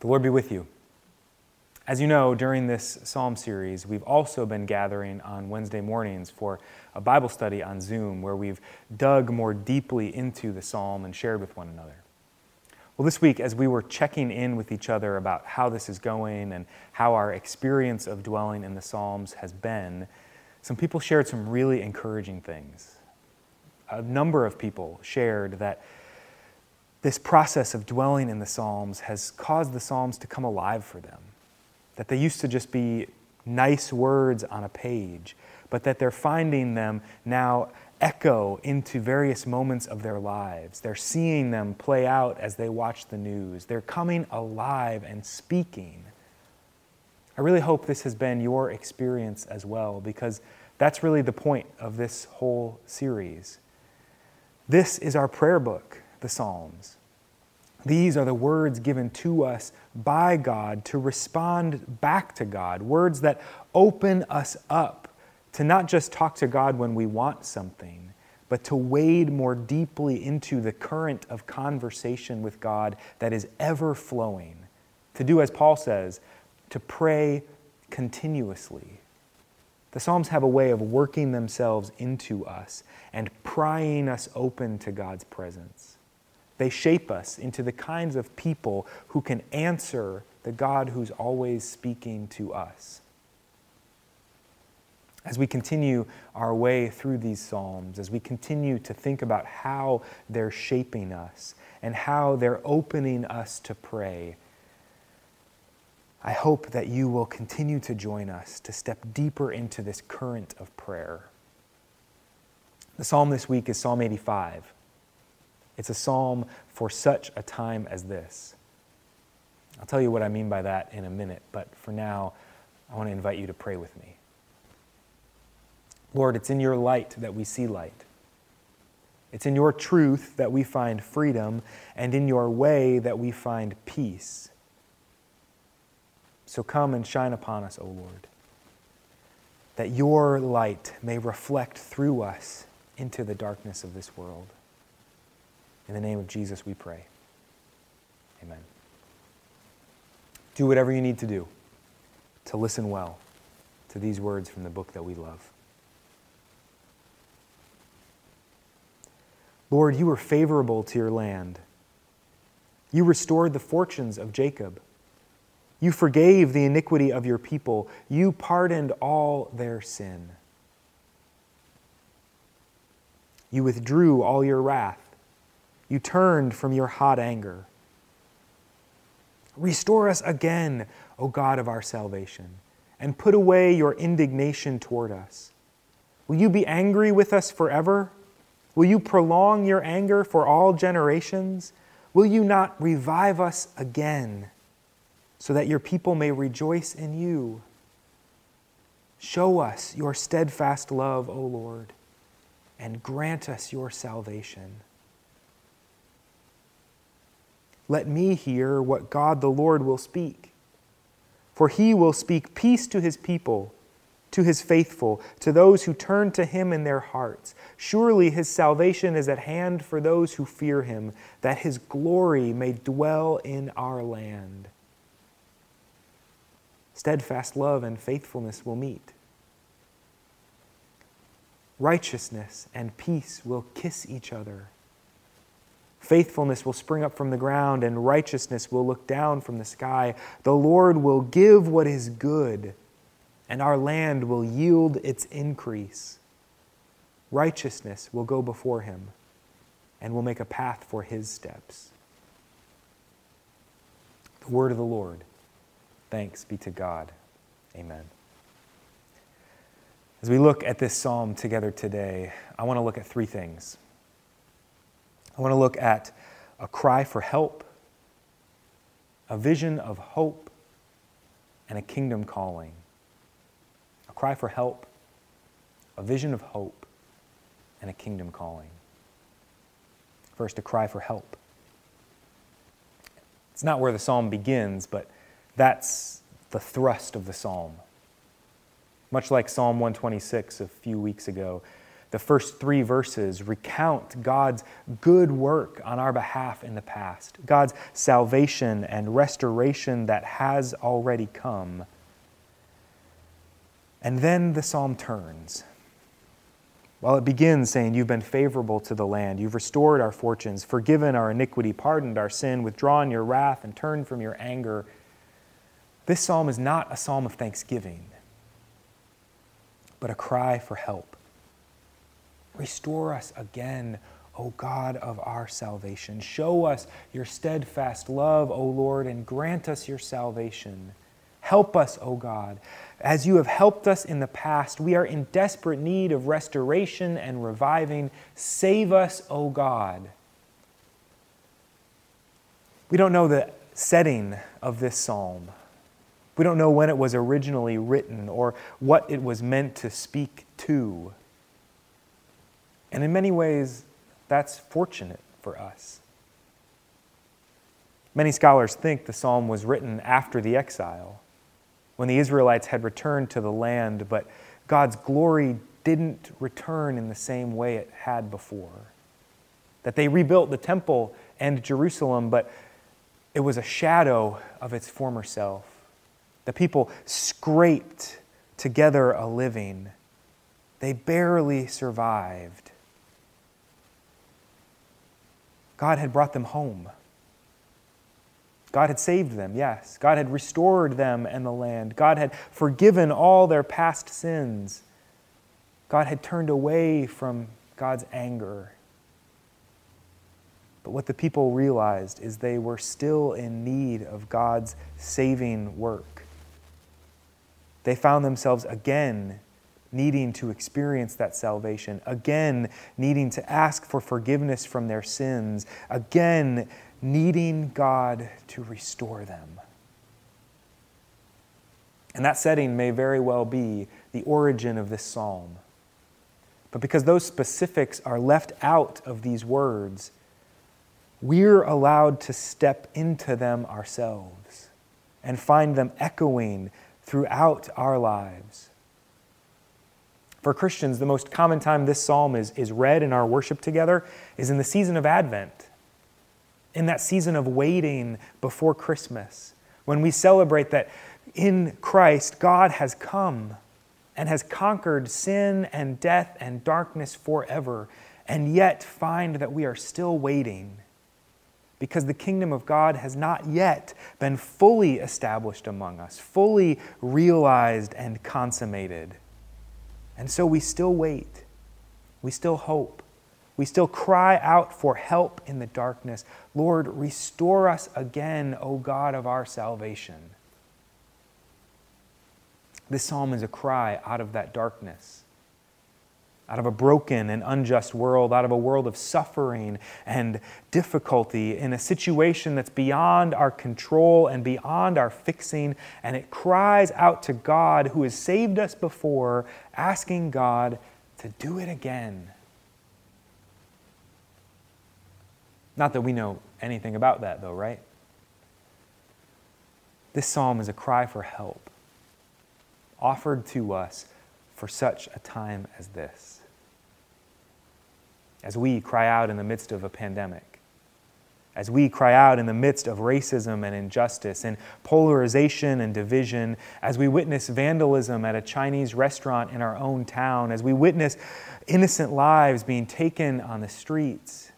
The Lord be with you. As you know, during this psalm series, we've also been gathering on Wednesday mornings for a Bible study on Zoom where we've dug more deeply into the psalm and shared with one another. Well, this week, as we were checking in with each other about how this is going and how our experience of dwelling in the Psalms has been, some people shared some really encouraging things. A number of people shared that this process of dwelling in the Psalms has caused the Psalms to come alive for them. That they used to just be nice words on a page, but that they're finding them now echo into various moments of their lives. They're seeing them play out as they watch the news. They're coming alive and speaking. I really hope this has been your experience as well, because that's really the point of this whole series. This is our prayer book, the Psalms. These are the words given to us by God to respond back to God, words that open us up to not just talk to God when we want something, but to wade more deeply into the current of conversation with God that is ever flowing. To do as Paul says, to pray continuously. The Psalms have a way of working themselves into us and prying us open to God's presence. They shape us into the kinds of people who can answer the God who's always speaking to us as we continue our way through these Psalms, as we continue to think about how they're shaping us and how they're opening us to pray, I hope that you will continue to join us to step deeper into this current of prayer. The psalm this week is Psalm 85. It's a psalm for such a time as this. I'll tell you what I mean by that in a minute, but for now, I want to invite you to pray with me. Lord, it's in your light that we see light. It's in your truth that we find freedom, and in your way that we find peace. So come and shine upon us, O Lord, that your light may reflect through us into the darkness of this world. In the name of Jesus, we pray. Amen. Do whatever you need to do to listen well to these words from the book that we love. Lord, you were favorable to your land. You restored the fortunes of Jacob. You forgave the iniquity of your people. You pardoned all their sin. You withdrew all your wrath. You turned from your hot anger. Restore us again, O God of our salvation, and put away your indignation toward us. Will you be angry with us forever? Will you prolong your anger for all generations? Will you not revive us again so that your people may rejoice in you? Show us your steadfast love, O Lord, and grant us your salvation. Let me hear what God the Lord will speak, for he will speak peace to his people to his faithful, to those who turn to him in their hearts. Surely his salvation is at hand for those who fear him, that his glory may dwell in our land. Steadfast love and faithfulness will meet. Righteousness and peace will kiss each other. Faithfulness will spring up from the ground, and righteousness will look down from the sky. The Lord will give what is good and our land will yield its increase. Righteousness will go before him and will make a path for his steps. The word of the Lord. Thanks be to God. Amen. As we look at this psalm together today, I want to look at three things. I want to look at a cry for help, a vision of hope, and a kingdom calling A cry for help, a vision of hope, and a kingdom calling. First, a cry for help. It's not where the psalm begins, but that's the thrust of the psalm. Much like Psalm 126 a few weeks ago, The first three verses recount God's good work on our behalf in the past, God's salvation and restoration that has already come. And then the psalm turns. While it begins saying, You've been favorable to the land, you've restored our fortunes, forgiven our iniquity, pardoned our sin, withdrawn your wrath, and turned from your anger. This psalm is not a psalm of thanksgiving, but a cry for help. Restore us again, O God of our salvation. Show us your steadfast love, O Lord, and grant us your salvation. Help us, O God. As you have helped us in the past, we are in desperate need of restoration and reviving. Save us, O God. We don't know the setting of this psalm. We don't know when it was originally written or what it was meant to speak to. And in many ways, that's fortunate for us. Many scholars think the psalm was written after the exile, when the Israelites had returned to the land, but God's glory didn't return in the same way it had before. That they rebuilt the temple and Jerusalem, but it was a shadow of its former self. The people scraped together a living, they barely survived. God had brought them home. God had saved them, yes. God had restored them and the land. God had forgiven all their past sins. God had turned away from God's anger. But what the people realized is they were still in need of God's saving work. They found themselves again needing to experience that salvation, again needing to ask for forgiveness from their sins, again needing God to restore them. And that setting may very well be the origin of this psalm. But because those specifics are left out of these words, we're allowed to step into them ourselves and find them echoing throughout our lives. For Christians, the most common time this psalm is, is read in our worship together is in the season of Advent, in that season of waiting before Christmas, when we celebrate that in Christ God has come and has conquered sin and death and darkness forever, and yet find that we are still waiting because the kingdom of God has not yet been fully established among us, fully realized and consummated. And so we still wait. We still hope. We still cry out for help in the darkness. Lord, restore us again, O God of our salvation. This psalm is a cry out of that darkness out of a broken and unjust world, out of a world of suffering and difficulty, in a situation that's beyond our control and beyond our fixing. And it cries out to God, who has saved us before, asking God to do it again. Not that we know anything about that, though, right? This psalm is a cry for help, offered to us for such a time as this. As we cry out in the midst of a pandemic, as we cry out in the midst of racism and injustice and polarization and division, as we witness vandalism at a Chinese restaurant in our own town, as we witness innocent lives being taken on the streets,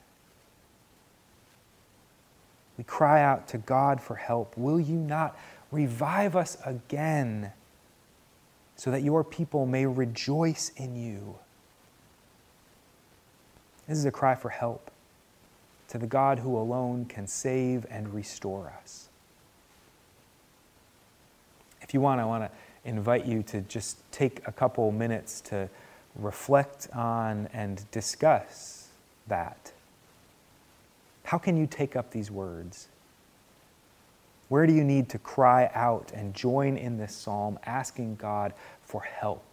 we cry out to God for help. Will you not revive us again? So that your people may rejoice in you. This is a cry for help to the God who alone can save and restore us. If you want, I want to invite you to just take a couple minutes to reflect on and discuss that. How can you take up these words? Where do you need to cry out and join in this psalm, asking God for help?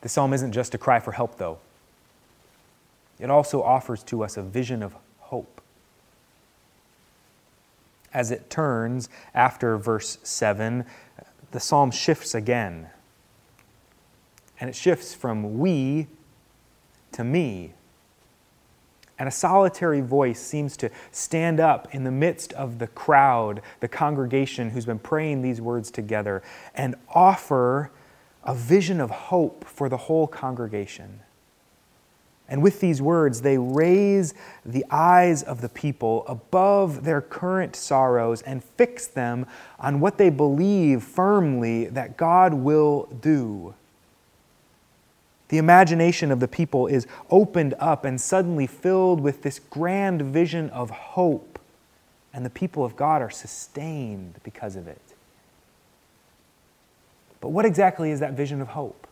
The psalm isn't just a cry for help, though. It also offers to us a vision of hope. As it turns after verse 7, the psalm shifts again. And it shifts from we to me. And a solitary voice seems to stand up in the midst of the crowd, the congregation who's been praying these words together, and offer a vision of hope for the whole congregation. And with these words, they raise the eyes of the people above their current sorrows and fix them on what they believe firmly that God will do. The imagination of the people is opened up and suddenly filled with this grand vision of hope, and the people of God are sustained because of it. But what exactly is that vision of hope?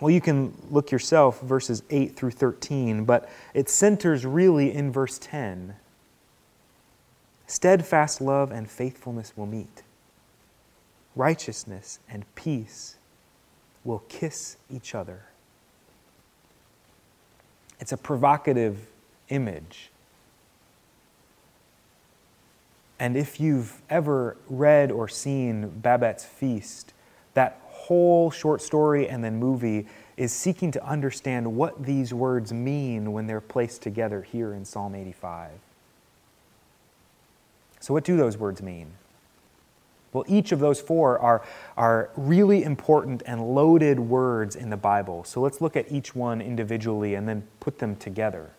Well, you can look yourself, verses 8 through 13, but it centers really in verse 10. Steadfast love and faithfulness will meet, righteousness and peace will kiss each other. It's a provocative image. And if you've ever read or seen Babette's Feast, that whole short story and then movie is seeking to understand what these words mean when they're placed together here in Psalm 85. So, what do those words mean? Well, each of those four are, are really important and loaded words in the Bible. So let's look at each one individually and then put them together.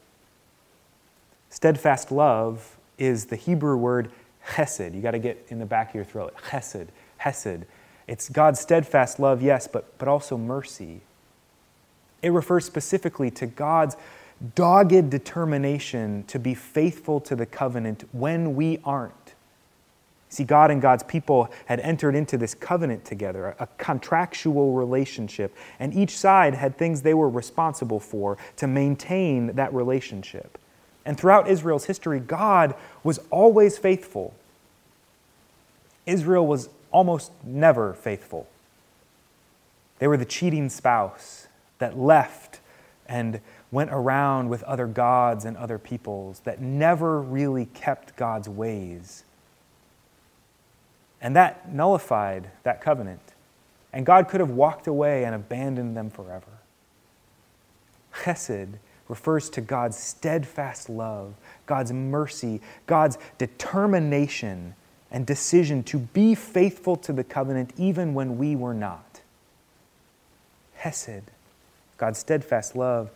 Steadfast love is the Hebrew word chesed. You got to get in the back of your throat. Chesed, hesed. It's God's steadfast love, yes, but, but also mercy. It refers specifically to God's dogged determination to be faithful to the covenant when we aren't. See, God and God's people had entered into this covenant together, a contractual relationship, and each side had things they were responsible for to maintain that relationship. And throughout Israel's history, God was always faithful. Israel was almost never faithful. They were the cheating spouse that left and went around with other gods and other peoples, that never really kept God's ways. And that nullified that covenant. And God could have walked away and abandoned them forever. Chesed refers to God's steadfast love, God's mercy, God's determination and decision to be faithful to the covenant even when we were not. Hesed, God's steadfast love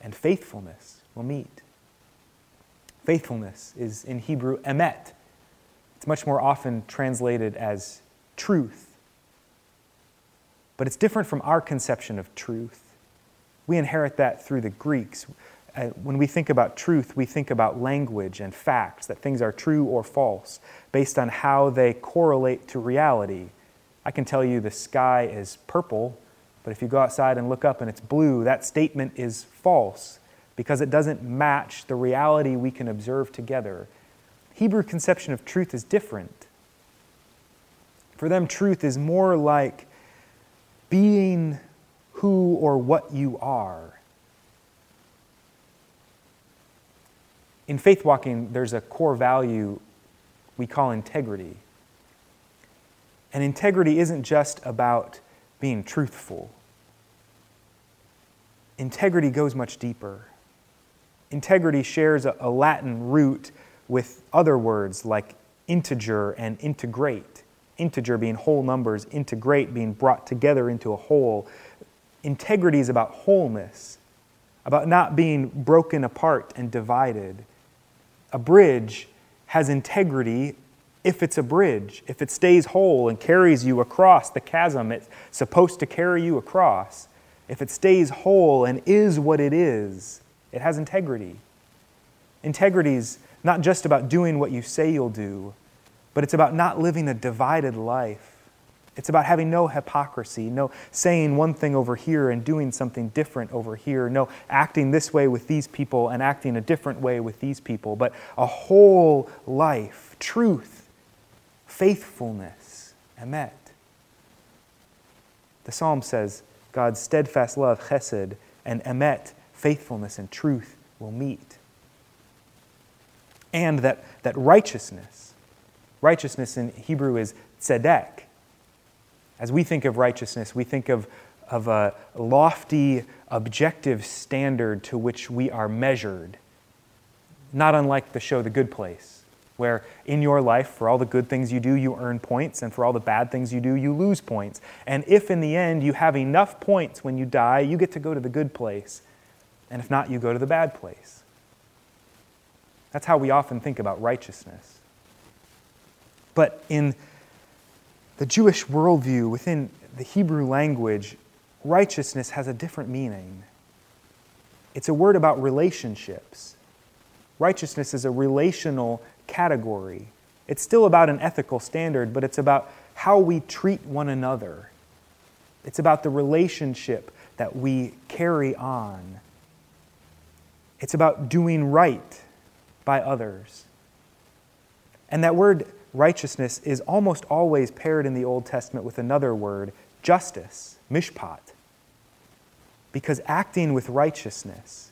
and faithfulness will meet. Faithfulness is in Hebrew emet, much more often translated as truth. But it's different from our conception of truth. We inherit that through the Greeks. Uh, when we think about truth, we think about language and facts, that things are true or false, based on how they correlate to reality. I can tell you the sky is purple, but if you go outside and look up and it's blue, that statement is false because it doesn't match the reality we can observe together. Hebrew conception of truth is different. For them, truth is more like being who or what you are. In faith walking, there's a core value we call integrity. And integrity isn't just about being truthful, integrity goes much deeper. Integrity shares a, a Latin root with other words like integer and integrate. Integer being whole numbers, integrate being brought together into a whole. Integrity is about wholeness, about not being broken apart and divided. A bridge has integrity if it's a bridge, if it stays whole and carries you across the chasm it's supposed to carry you across, if it stays whole and is what it is, it has integrity. Integrity is not just about doing what you say you'll do, but it's about not living a divided life. It's about having no hypocrisy, no saying one thing over here and doing something different over here, no acting this way with these people and acting a different way with these people, but a whole life, truth, faithfulness, emet. The psalm says God's steadfast love, chesed, and emet, faithfulness and truth, will meet. And that, that righteousness, righteousness in Hebrew is tzedek. As we think of righteousness, we think of, of a lofty, objective standard to which we are measured, not unlike the show The Good Place, where in your life, for all the good things you do, you earn points, and for all the bad things you do, you lose points. And if in the end you have enough points when you die, you get to go to the good place. And if not, you go to the bad place. That's how we often think about righteousness. But in the Jewish worldview, within the Hebrew language, righteousness has a different meaning. It's a word about relationships. Righteousness is a relational category. It's still about an ethical standard, but it's about how we treat one another. It's about the relationship that we carry on. It's about doing right by others. And that word righteousness is almost always paired in the Old Testament with another word, justice, mishpat. Because acting with righteousness,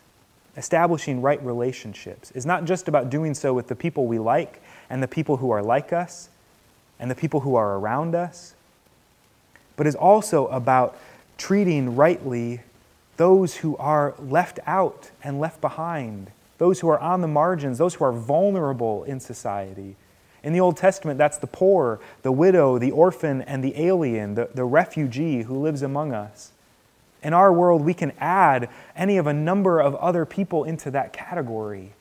establishing right relationships, is not just about doing so with the people we like and the people who are like us and the people who are around us, but is also about treating rightly those who are left out and left behind, those who are on the margins, those who are vulnerable in society. In the Old Testament, that's the poor, the widow, the orphan, and the alien, the, the refugee who lives among us. In our world, we can add any of a number of other people into that category.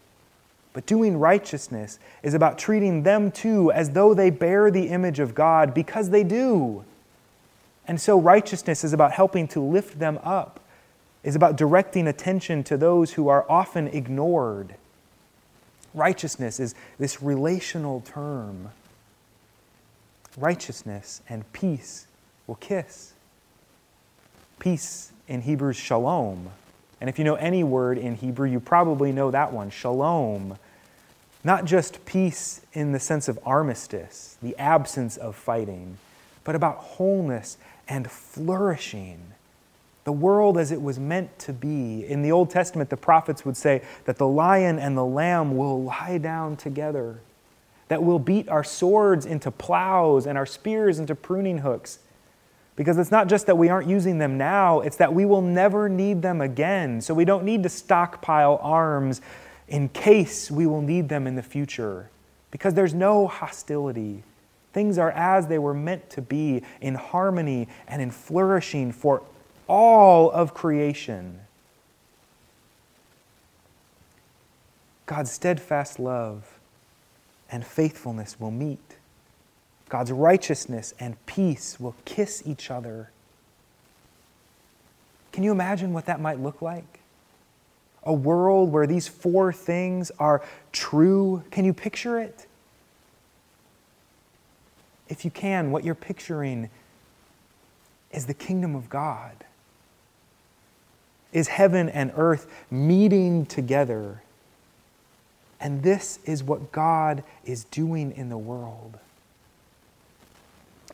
But doing righteousness is about treating them too as though they bear the image of God because they do. And so righteousness is about helping to lift them up is about directing attention to those who are often ignored. Righteousness is this relational term. Righteousness and peace will kiss. Peace in Hebrew is shalom. And if you know any word in Hebrew, you probably know that one shalom. Not just peace in the sense of armistice, the absence of fighting, but about wholeness and flourishing the world as it was meant to be. In the Old Testament, the prophets would say that the lion and the lamb will lie down together, that we'll beat our swords into plows and our spears into pruning hooks. Because it's not just that we aren't using them now, it's that we will never need them again. So we don't need to stockpile arms in case we will need them in the future. Because there's no hostility. Things are as they were meant to be in harmony and in flourishing for all of creation. God's steadfast love and faithfulness will meet. God's righteousness and peace will kiss each other. Can you imagine what that might look like? A world where these four things are true. Can you picture it? If you can, what you're picturing is the kingdom of God is heaven and earth meeting together. And this is what God is doing in the world.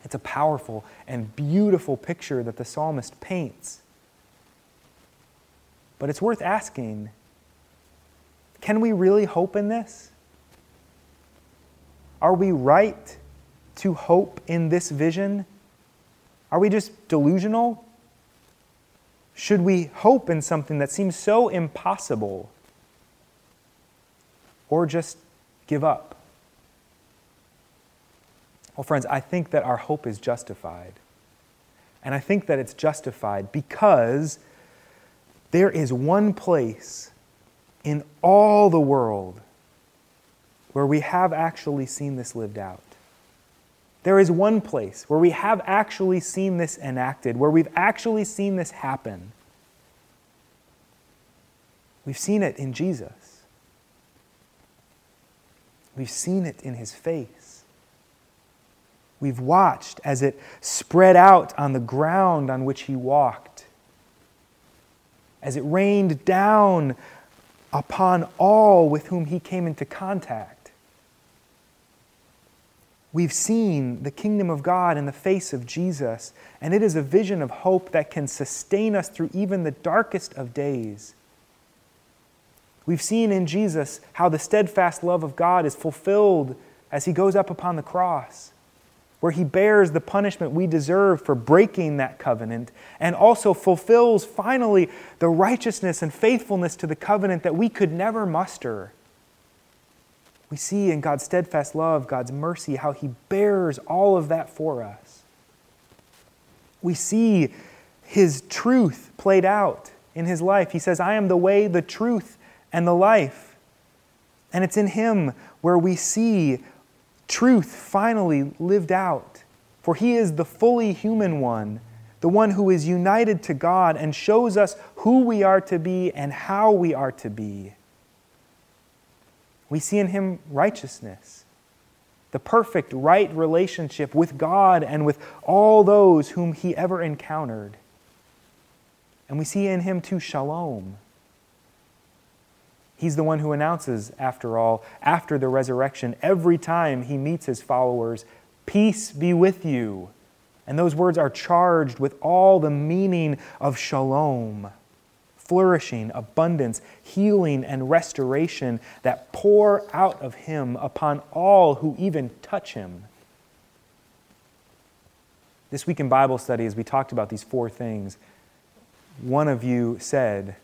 It's a powerful and beautiful picture that the psalmist paints. But it's worth asking can we really hope in this? Are we right to hope in this vision? Are we just delusional? Should we hope in something that seems so impossible? Or just give up? Well, friends, I think that our hope is justified. And I think that it's justified because there is one place in all the world where we have actually seen this lived out. There is one place where we have actually seen this enacted, where we've actually seen this happen. We've seen it in Jesus. We've seen it in his face. We've watched as it spread out on the ground on which he walked, as it rained down upon all with whom he came into contact. We've seen the kingdom of God in the face of Jesus, and it is a vision of hope that can sustain us through even the darkest of days. We've seen in Jesus how the steadfast love of God is fulfilled as he goes up upon the cross, where he bears the punishment we deserve for breaking that covenant and also fulfills finally the righteousness and faithfulness to the covenant that we could never muster. We see in God's steadfast love, God's mercy, how he bears all of that for us. We see his truth played out in his life. He says, I am the way, the truth, and the life. And it's in him where we see truth finally lived out. For he is the fully human one, the one who is united to God and shows us who we are to be and how we are to be. We see in him righteousness, the perfect right relationship with God and with all those whom he ever encountered. And we see in him too shalom. He's the one who announces, after all, after the resurrection, every time he meets his followers, Peace be with you. And those words are charged with all the meaning of shalom flourishing, abundance, healing, and restoration that pour out of him upon all who even touch him. This week in Bible study, as we talked about these four things, one of you said,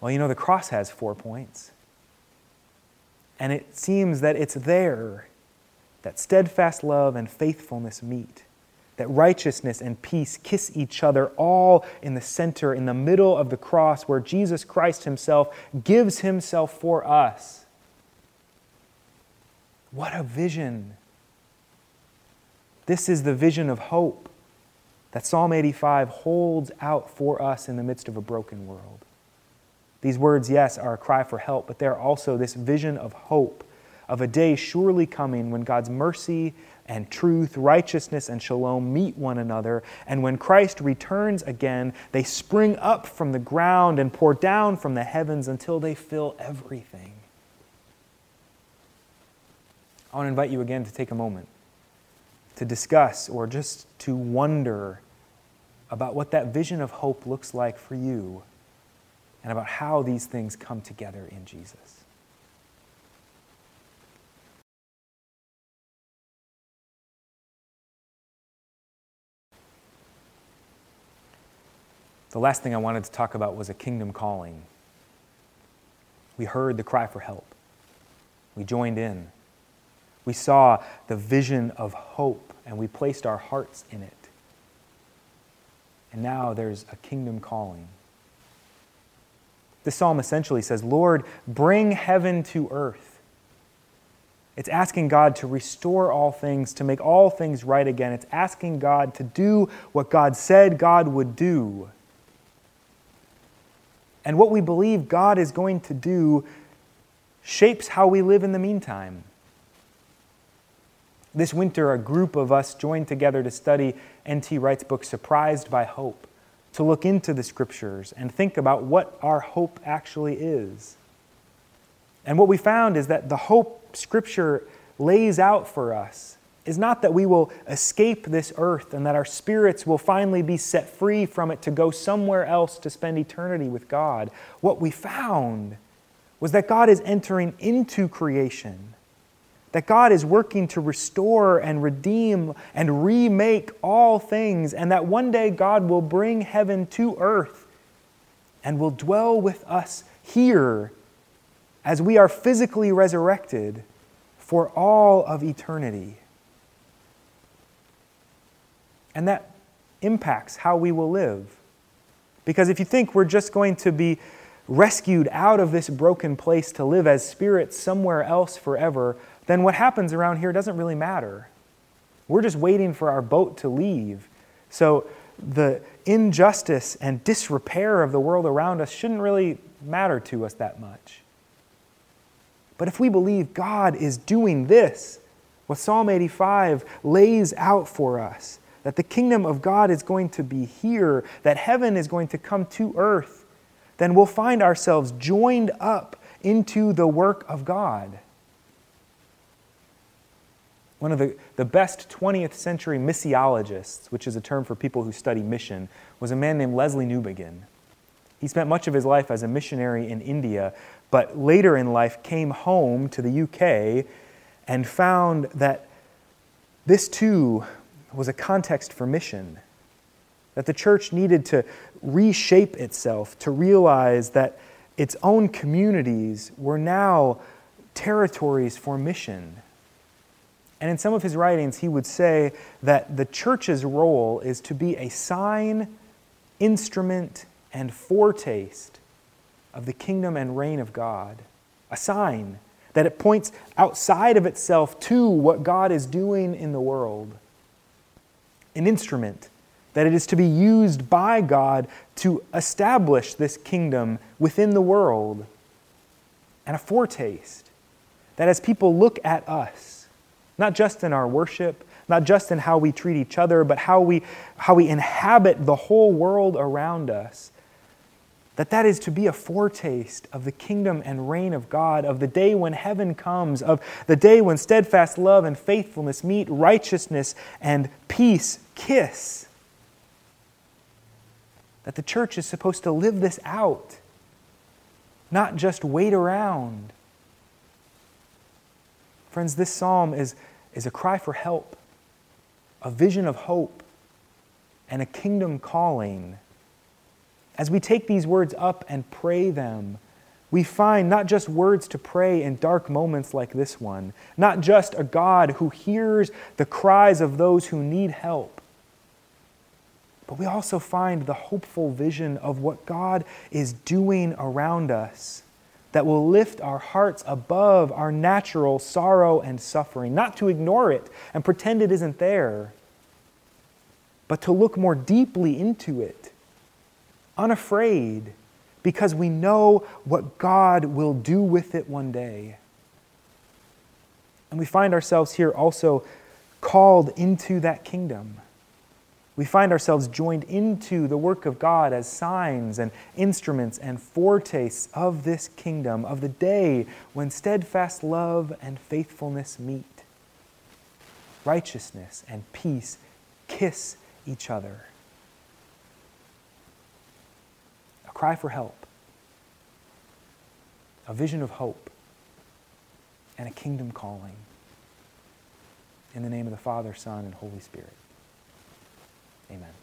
Well, you know, the cross has four points. And it seems that it's there that steadfast love and faithfulness meet, that righteousness and peace kiss each other, all in the center, in the middle of the cross, where Jesus Christ Himself gives Himself for us. What a vision! This is the vision of hope that Psalm 85 holds out for us in the midst of a broken world. These words, yes, are a cry for help, but they're also this vision of hope, of a day surely coming when God's mercy and truth, righteousness and shalom meet one another, and when Christ returns again, they spring up from the ground and pour down from the heavens until they fill everything. I want to invite you again to take a moment to discuss or just to wonder about what that vision of hope looks like for you and about how these things come together in Jesus. The last thing I wanted to talk about was a kingdom calling. We heard the cry for help. We joined in. We saw the vision of hope and we placed our hearts in it. And now there's a kingdom calling. The psalm essentially says, Lord, bring heaven to earth. It's asking God to restore all things, to make all things right again. It's asking God to do what God said God would do. And what we believe God is going to do shapes how we live in the meantime. This winter, a group of us joined together to study N.T. Wright's book, Surprised by Hope, to look into the scriptures and think about what our hope actually is. And what we found is that the hope scripture lays out for us is not that we will escape this earth and that our spirits will finally be set free from it to go somewhere else to spend eternity with God. What we found was that God is entering into creation that God is working to restore and redeem and remake all things, and that one day God will bring heaven to earth and will dwell with us here as we are physically resurrected for all of eternity. And that impacts how we will live. Because if you think we're just going to be rescued out of this broken place to live as spirits somewhere else forever, then what happens around here doesn't really matter. We're just waiting for our boat to leave. So the injustice and disrepair of the world around us shouldn't really matter to us that much. But if we believe God is doing this, what Psalm 85 lays out for us, that the kingdom of God is going to be here, that heaven is going to come to earth, then we'll find ourselves joined up into the work of God. One of the, the best 20th century missiologists, which is a term for people who study mission, was a man named Lesslie Newbigin. He spent much of his life as a missionary in India, but later in life came home to the UK and found that this too was a context for mission. That the church needed to reshape itself to realize that its own communities were now territories for mission. And in some of his writings, he would say that the church's role is to be a sign, instrument, and foretaste of the kingdom and reign of God. A sign that it points outside of itself to what God is doing in the world. An instrument that it is to be used by God to establish this kingdom within the world. And a foretaste that as people look at us, not just in our worship, not just in how we treat each other, but how we, how we inhabit the whole world around us, that that is to be a foretaste of the kingdom and reign of God, of the day when heaven comes, of the day when steadfast love and faithfulness meet, righteousness and peace kiss. That the church is supposed to live this out, not just wait around. Friends, this psalm is, is a cry for help, a vision of hope, and a kingdom calling as we take these words up and pray them, we find not just words to pray in dark moments like this one, not just a God who hears the cries of those who need help, but we also find the hopeful vision of what God is doing around us that will lift our hearts above our natural sorrow and suffering, not to ignore it and pretend it isn't there, but to look more deeply into it unafraid, because we know what God will do with it one day. And we find ourselves here also called into that kingdom. We find ourselves joined into the work of God as signs and instruments and foretastes of this kingdom, of the day when steadfast love and faithfulness meet. Righteousness and peace kiss each other. cry for help, a vision of hope, and a kingdom calling. In the name of the Father, Son, and Holy Spirit. Amen.